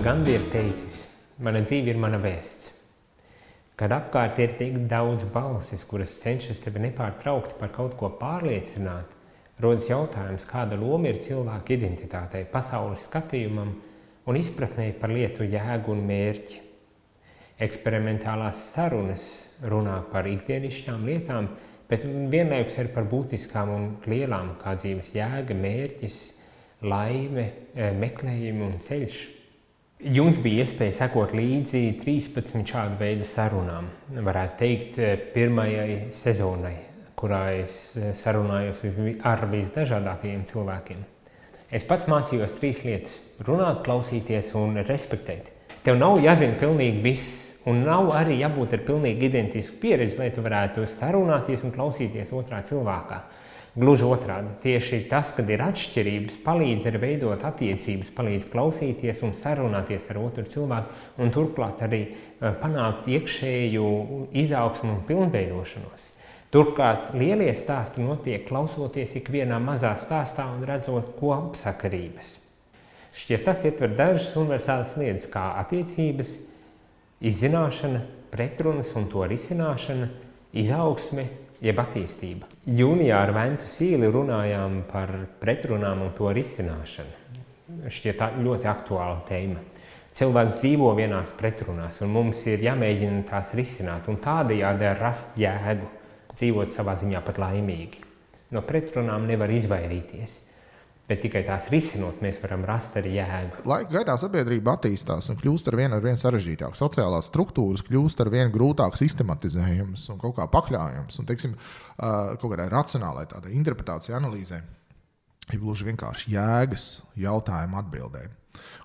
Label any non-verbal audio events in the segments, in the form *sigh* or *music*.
Gandhi ir teicis, mana dzīve ir mana vēsts. Kad apkārt ir tik daudz balsis, kuras cenšas tevi nepārtraukti par kaut ko pārliecināt, rodas jautājums, kāda loma ir cilvēka identitātei, pasaules skatījumam un izpratnei par lietu jēgu un mērķi. Eksperimentālās sarunas runā par ikdienišķām lietām, bet vienlaikus arī par būtiskām un lielām, kā dzīves jēga, mērķis, laime, eh, meklējumi un ceļš. Jums bija iespēja sekot līdzi 13 šādu veidu sarunām. Varētu teikt, eh, pirmajai sezonai, kurā es eh, sarunājos ar visdažādākajiem cilvēkiem. Es pats mācījos trīs lietas - runāt, klausīties un respektēt. Tev nav jāzina pilnīgi viss, un nav arī jābūt ar pilnīgi identisku pieredzi, lai tu varētu sarunāties un klausīties otrā cilvēkā. Gluži otrādi, tieši tas, kad ir atšķirības, palīdz arī veidot attiecības, palīdz klausīties un sarunāties ar otru cilvēku, un turklāt arī eh, panākt iekšēju izaugsmu un pilnveidošanos. Turklāt lielie stāsti notiek klausoties ikvienā mazā stāstā un redzot kopsakarības. Šķiet, tas ietver dažas universālas lietas, kā attiecības, izzināšana, pretrunas un to risināšana, izaugsme jeb attīstība. Jūnijā ar Ventu Sīli runājām par pretrunām un to risināšanu. Šķiet tā ļoti aktuāla tēma. Cilvēks dzīvo vienās pretrunās, un mums ir jāmēģina tās risināt, un tādējādi rast jēgu, dzīvot savā ziņā pat laimīgi. No pretrunām nevar izvairīties bet tikai tās risinot, mēs varam rast arī jēgu. Laika gaitā sabiedrība attīstās un kļūst ar vien, ar vien sarežģītākas. Sociālās struktūras kļūst ar vien grūtāk sistematizējamas un kaut kā pakļaujamas. Un, teiksim, kaut kādai racionālai tādai interpretācijai, analīzē, ir gluži vienkārši jēgas jautājumu atbildēm.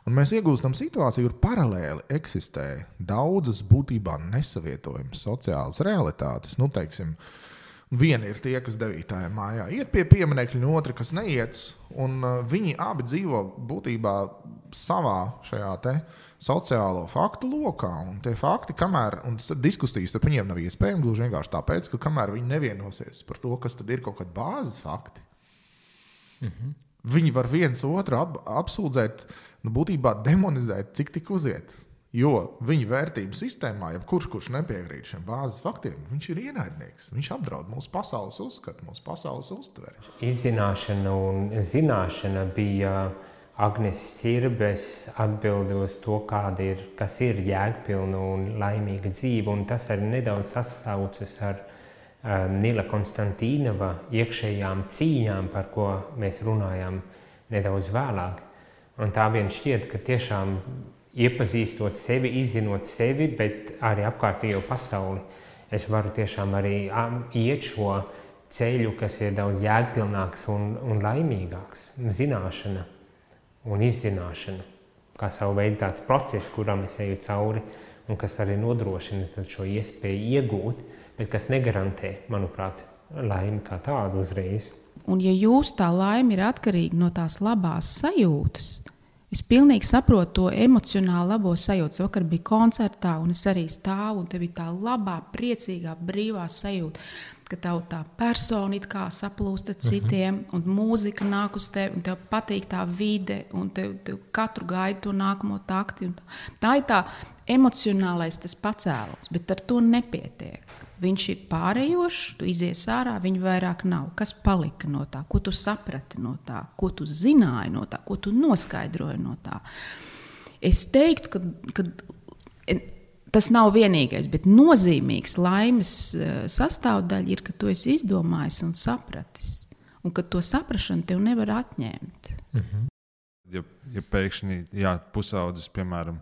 Un mēs iegūstam situāciju, kur paralēli eksistē daudzas būtībā nesavietojamas sociālas realitātes. Nu, teiksim, uh, Viena ir tie, kas 9. mājā iet pie pieminiekļa, un otra, kas neiet. Un, uh, viņi abi dzīvo būtībā savā šajā sociālo faktu lokā. Un tie fakti, kamēr diskusijas ar viņiem nav iespējams, gluži vienkārši tāpēc, ka kamēr viņi nevienosies par to, kas tad ir kaut kādi bāzes fakti, -hmm. viņi var viens otru ap, apsūdzēt, nu, būtībā demonizēt, cik tik uziet. Jo viņa vērtību sistēmā, ja kurš, kurš nepiekrīt šiem bāzes faktiem, viņš ir ienaidnieks. Viņš apdraud mūsu pasaules uzskatu, mūsu pasaules uztveri. Izzināšana un zināšana bija Agnēs Sirbes atbilde uz to, kāda ir, kas ir jēgpilna un laimīga dzīve. Un tas arī nedaudz sasaucas ar um, Nila Konstantīnova iekšējām cīņām, par ko mēs runājām nedaudz vēlāk. Un tā vien šķiet, ka tiešām iepazīstot sevi, izzinot sevi, bet arī apkārtējo pasauli. Es varu tiešām arī iet šo ceļu, kas ir daudz jēgpilnāks un, un laimīgāks. Zināšana un izzināšana, kā savu veidu tāds process, kuram es eju cauri, un kas arī nodrošina šo iespēju iegūt, bet kas negarantē, manuprāt, laimi kā tādu uzreiz. Un ja jūs tā laime ir atkarīga no tās labās sajūtas, Es pilnīgi saprotu to emocionāli labo sajūtu. Vakar bija koncertā, un es arī stāvu, un tev ir tā labā, priecīgā, brīvā sajūta, ka tev tā persona it kā saplūst ar citiem, uh -huh. un mūzika nāk uz tevi, un tev patīk tā vide, un tev, tev katru gaidu to nākamo takti. Tā ir tā emocionālais tas pacēlums, bet ar to nepietiek. Viņš ir pārējošs, tu izies ārā, viņa vairāk nav. Kas palika no tā, ko tu saprati no tā, ko tu zināji no tā, ko tu noskaidroji no tā. Es teiktu, ka, ka tas nav vienīgais, bet nozīmīgs laimes eh, sastāvdaļa ir, ka tu esi izdomājis un sapratis. Un ka to saprāšanu tev nevar atņemt. -hmm. Ja, ja pēkšņi jā, pusaudzis, piemēram,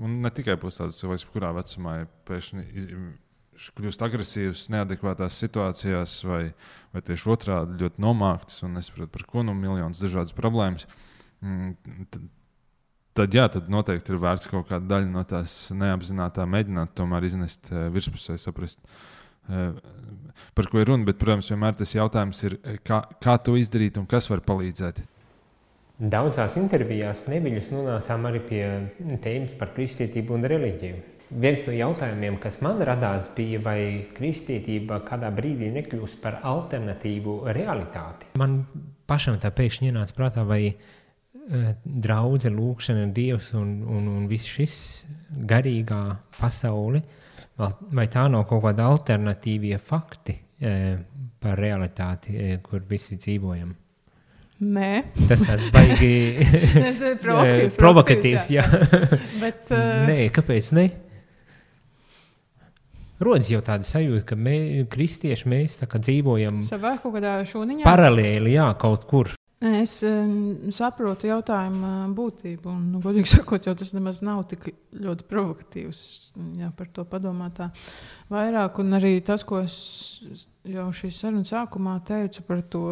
un ne tikai pusaudzis, vai kurā vecumā pēkšņi kļūst agresīvs, neadekvātās situācijās, vai, vai tieši otrādi ļoti nomākts un nesaprot par ko, nu, miljonus dažādas problēmas. Mm, tad, tad, jā, tad noteikti ir vērts kaut kāda daļa no tās neapzinātā mēģināt tomēr iznest uh, virspusē, saprast, uh, par ko ir runa. Bet, protams, vienmēr tas jautājums ir, eh, kā, kā to izdarīt un kas var palīdzēt. Daudzās intervijās neviļus nonācām arī pie tēmas par kristietību un reliģiju. Viens no jautājumiem, kas man radās, bija, vai kristietība kādā brīdī nekļūs par alternatīvu realitāti. Man pašam tā pēkšņi ienāca prātā, vai draudzene, lūkšana, dievs un, un, un viss šis garīgā pasaule, vai tā nav kaut kāda alternatīvie fakti par realitāti, kur visi dzīvojam? Nē, tas ir baigi *laughs* provokatīvs. provokatīvs jā. Bet, uh... Nē, kāpēc ne? Rodas jau tāda sajūta, ka mēs, kristieši, mēs dzīvojam savā kaut kādā šūniņā. Paralēli, jā, kaut kur. Es um, saprotu jautājumu būtību, un, nu, godīgi *laughs* sakot, jau tas nemaz nav tik ļoti provokatīvs. Jā, par to padomāt vairāk. Un arī tas, ko es jau šīs sarunas sākumā teicu par to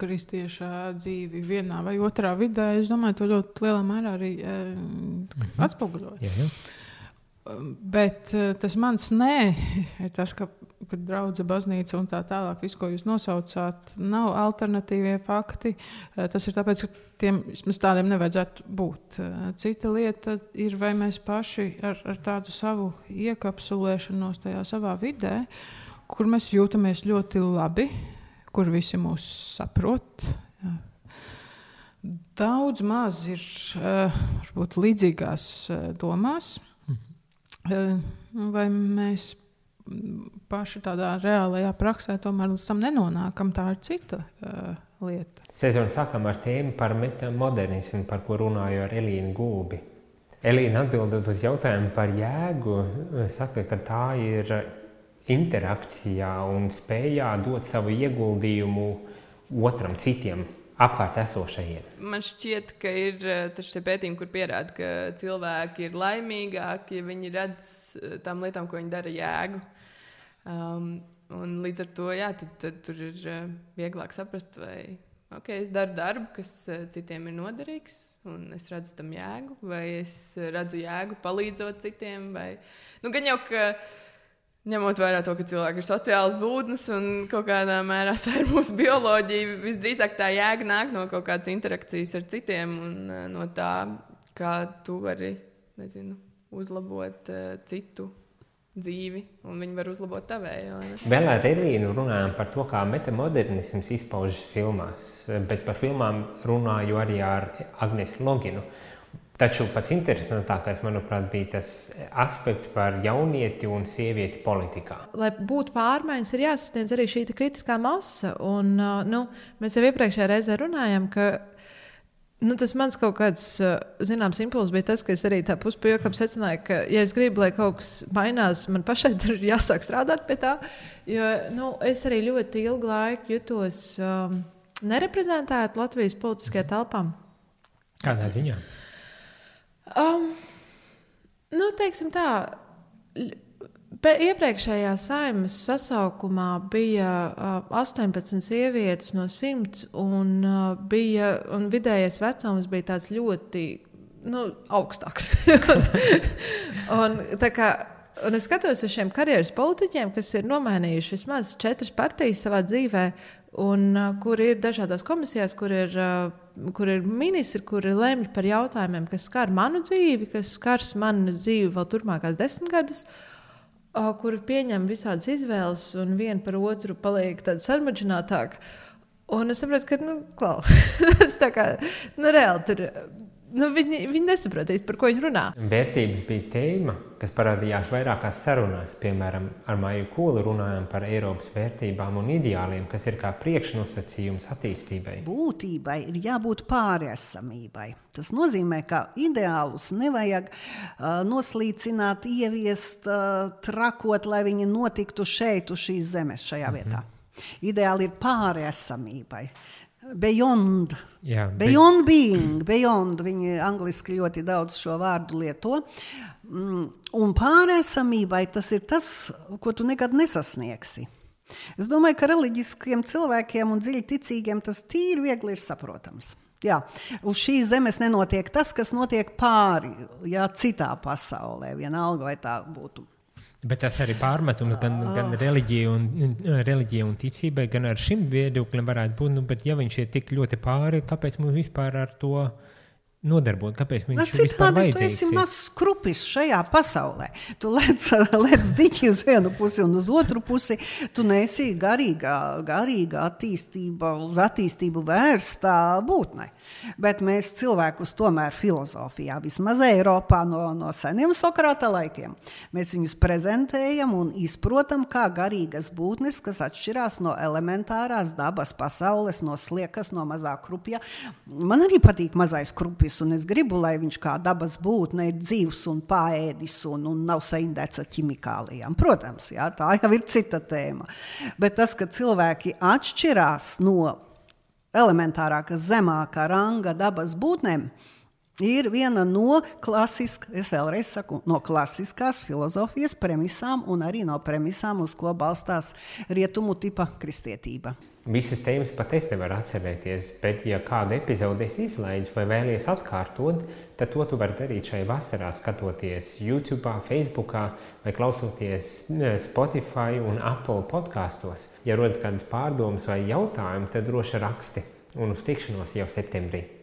kristieša dzīvi vienā vai otrā vidē, es domāju, to ļoti lielā mērā arī e, atspoguļoja. Jā, jā. Bet uh, tas mans nē, *laughs* tas, ka, ka draudzene, baznīca un tā tālāk, viss, ko jūs nosaucāt, nav alternatīvie fakti. Uh, tas ir tāpēc, ka tiem tādiem nevajadzētu būt. Cita lieta ir, vai mēs paši ar, ar tādu savu iekapsulēšanos tajā savā vidē, kur mēs jūtamies ļoti labi, kur visi mūs saprot. Jā. Daudz maz ir varbūt līdzīgās domās. Vai mēs paši tādā reālajā praksē tomēr līdz tam nenonākam, tā ir cita lieta. Sezonu sākam ar tēmu par modernismu, par ko runāju ar Elīnu Gulbi. Elīna atbildot uz jautājumu par jēgu, saka, ka tā ir interakcijā un spējā dot savu ieguldījumu otram, citiem apkārt esošajiem. Man šķiet, ka ir eh, šie pētījumi, kur pierāda, ka cilvēki ir laimīgāki, ja viņi redz eh, tām lietām, ko viņi dara, jēgu. Um, un līdz ar to jā, tad, tad tur ir eh, vieglāk saprast, vai okay, es daru darbu, kas citiem ir noderīgs, un es redzu tam jēgu, vai es redzu jēgu palīdzot citiem. Vai... Nu, gan jau, ka Ņemot vērā to, ka cilvēki ir sociāls būtnes un kaut kādā mērā tā ir mūsu bioloģija, visdrīzāk tā jēga nāk no kaut kādas interakcijas ar citiem un uh, no tā, kā tu vari nezinu, uzlabot uh, citu dzīvi, un viņi var uzlabot tavēju. Vēl ar Elīnu runājām par to, kā metamodernisms izpaužas filmās, bet par filmām runāju arī ar Agnesu Loginu. Uh, Taču pats interesantākais, manuprāt, bija tas aspekts par jaunieti un sievieti politikā. Lai būtu pārmaiņas, ir jāsasniedz arī šī kritiskā masa. Un, nu, mēs jau iepriekšējā reizē runājām, ka Nu, tas mans kaut kāds zināms impulss bija tas, ka es arī tā puspējām secināju, ka, ja es gribu, lai kaut kas mainās, man pašai tur ir jāsāk strādāt pie tā. Jo nu, es arī ļoti ilgu laiku jutos um, nereprezentēta Latvijas politiskajā telpā. Kādā ziņā? Um, nu, teiksim tā. Iepriekšējā saimnes sasaukumā bija uh, 18 sievietes no 100, un, uh, bija, un vidējais vecums bija tāds ļoti nu, augstāks. *laughs* un, un, kā, un es skatos uz šiem karjeras politiķiem, kas ir nomainījuši vismaz četras partijas savā dzīvē, un uh, kur ir dažādās komisijās, kur ir. Kur ir ministri, kuri lemj par jautājumiem, kas skar manu dzīvi, kas skars manu dzīvi vēl turpmākās desmitgades, kuri pieņem visādas izvēles un viena par otru paliek tāda sarmaģinātāka. Un es saprotu, ka nu, klau, *laughs* tas tā kā nu, reāli tur nu, viņi, viņi nesapratīs, par ko viņi runā. Vērtības bija tēma, kas parādījās vairākās sarunās. Piemēram, ar Maiju Kūlu runājām par Eiropas vērtībām un ideāliem, kas ir kā priekšnosacījums attīstībai. Būtībai ir jābūt pārēsamībai. Tas nozīmē, ka ideālus nevajag uh, noslīcināt, ieviest, uh, trakot, lai viņi notiktu šeit, uz šīs zemes, šajā vietā. Mm -hmm. Ideāli ir pārēsamībai. Beyond. Jā, beyond being, beyond. Viņi angliski ļoti daudz šo vārdu lieto. Mm, un pārēsamībai tas ir tas, ko tu nekad nesasniegsi. Es domāju, ka reliģiskiem cilvēkiem un dziļi ticīgiem tas tīri viegli ir saprotams. Jā, uz šīs zemes nenotiek tas, kas notiek pāri, jā, citā pasaulē, vienalga vai tā būtu Bet tas arī pārmetums gan, gan reliģijai un, reliģija un ticībai, gan ar šim viedoklim varētu būt. Nu, bet, ja viņš ir tik ļoti pāri, kāpēc mums vispār ar to nodarbot, kāpēc Nu, viņš vispār citādi tu vajadzīgs. esi ir? mazs skrupis šajā pasaulē. Tu lec, *laughs* lec diķi uz vienu pusi un uz otru pusi. Tu nesi garīgā, garīgā attīstība, uz attīstību vērstā būtne. Bet mēs cilvēkus tomēr filozofijā, vismaz Eiropā no, no seniem Sokrāta laikiem, mēs viņus prezentējam un izprotam kā garīgas būtnes, kas atšķirās no elementārās dabas pasaules, no sliekas, no mazā krupja. Man arī patīk mazais krupis, un es gribu, lai viņš kā dabas būtne ir dzīvs un pāēdis un, un nav saindēts ar ķimikālijām. Protams, jā, tā jau ir cita tēma. Bet tas, ka cilvēki atšķirās no elementārākas, zemākā ranga dabas būtnēm, ir viena no, klasisk, saku, no klasiskās filozofijas premisām un arī no premisām, uz ko balstās rietumu tipa kristietība. Visas tēmas pat es nevaru atcerēties, bet, ja kādu epizodi es izlaidu vai vēlies atkārtot, tad to tu vari darīt šai vasarā, skatoties YouTube, Facebook vai klausoties Spotify un Apple podkastos. Ja rodas kādas pārdomas vai jautājumi, tad droši raksti un uz tikšanos jau septembrī.